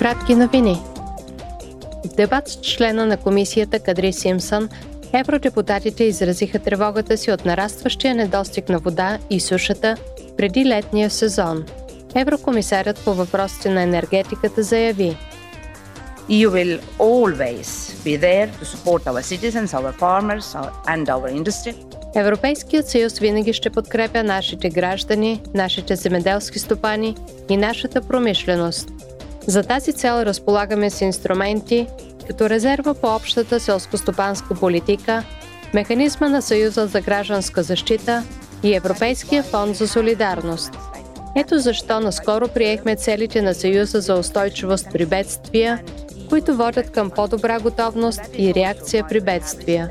Кратки новини. Дебат с члена на комисията Кадри Симсън, евродепутатите изразиха тревогата си от нарастващия недостиг на вода и сушата преди летния сезон. Еврокомисарят по въпросите на енергетиката заяви – EU will always be there to support our citizens, our farmers and our industry. Европейският съюз винаги ще подкрепя нашите граждани, нашите земеделски стопани и нашата промишленост. За тази цел разполагаме с инструменти, като резерва по общата селскостопанска политика, механизма на Съюза за гражданска защита и Европейския фонд за солидарност. Ето защо наскоро приехме целите на Съюза за устойчивост при бедствия които водят към по-добра готовност и реакция при бедствия.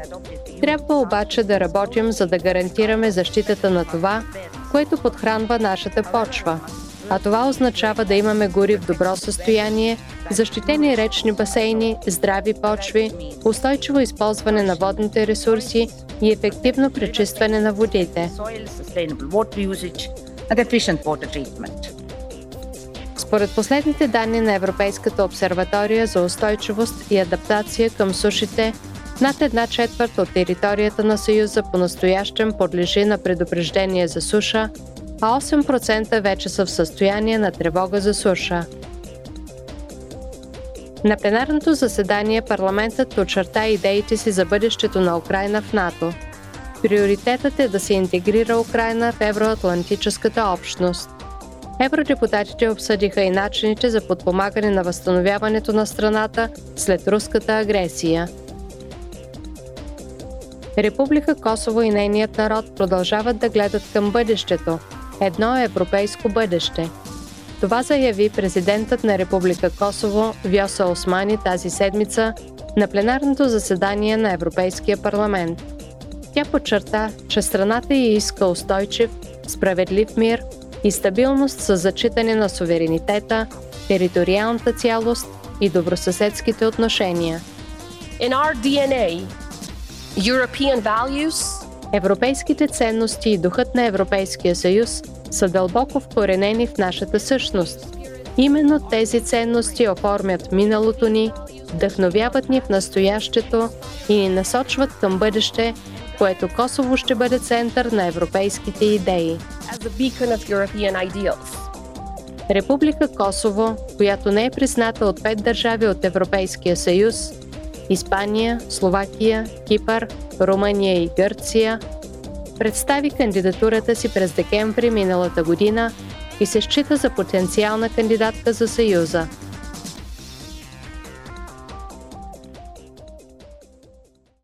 Трябва обаче да работим, за да гарантираме защитата на това, което подхранва нашата почва. А това означава да имаме гори в добро състояние, защитени речни басейни, здрави почви, устойчиво използване на водните ресурси и ефективно пречистване на водите. Според последните данни на Европейската обсерватория за устойчивост и адаптация към сушите, над една четвърт от територията на Съюза по-настоящем подлежи на предупреждение за суша, а 8% вече са в състояние на тревога за суша. На пленарното заседание парламентът очерта идеите си за бъдещето на Украина в НАТО. Приоритетът е да се интегрира Украина в евроатлантическата общност. Евродепутатите обсъдиха и начините за подпомагане на възстановяването на страната след руската агресия. Република Косово и нейният народ продължават да гледат към бъдещето – едно европейско бъдеще. Това заяви президентът на Република Косово Вьоса Османи тази седмица на пленарното заседание на Европейския парламент. Тя подчерта, че страната й иска устойчив, справедлив мир – и стабилност с зачитане на суверенитета, териториалната цялост и добросъседските отношения. In our DNA, European values, Европейските ценности и духът на Европейския съюз са дълбоко вкоренени в нашата същност. Именно тези ценности оформят миналото ни, вдъхновяват ни в настоящето и ни насочват към бъдеще, което Косово ще бъде център на европейските идеи. Република Косово, която не е призната от пет държави от Европейския съюз Испания, Словакия, Кипър, Румъния и Гърция, представи кандидатурата си през декември миналата година и се счита за потенциална кандидатка за Съюза –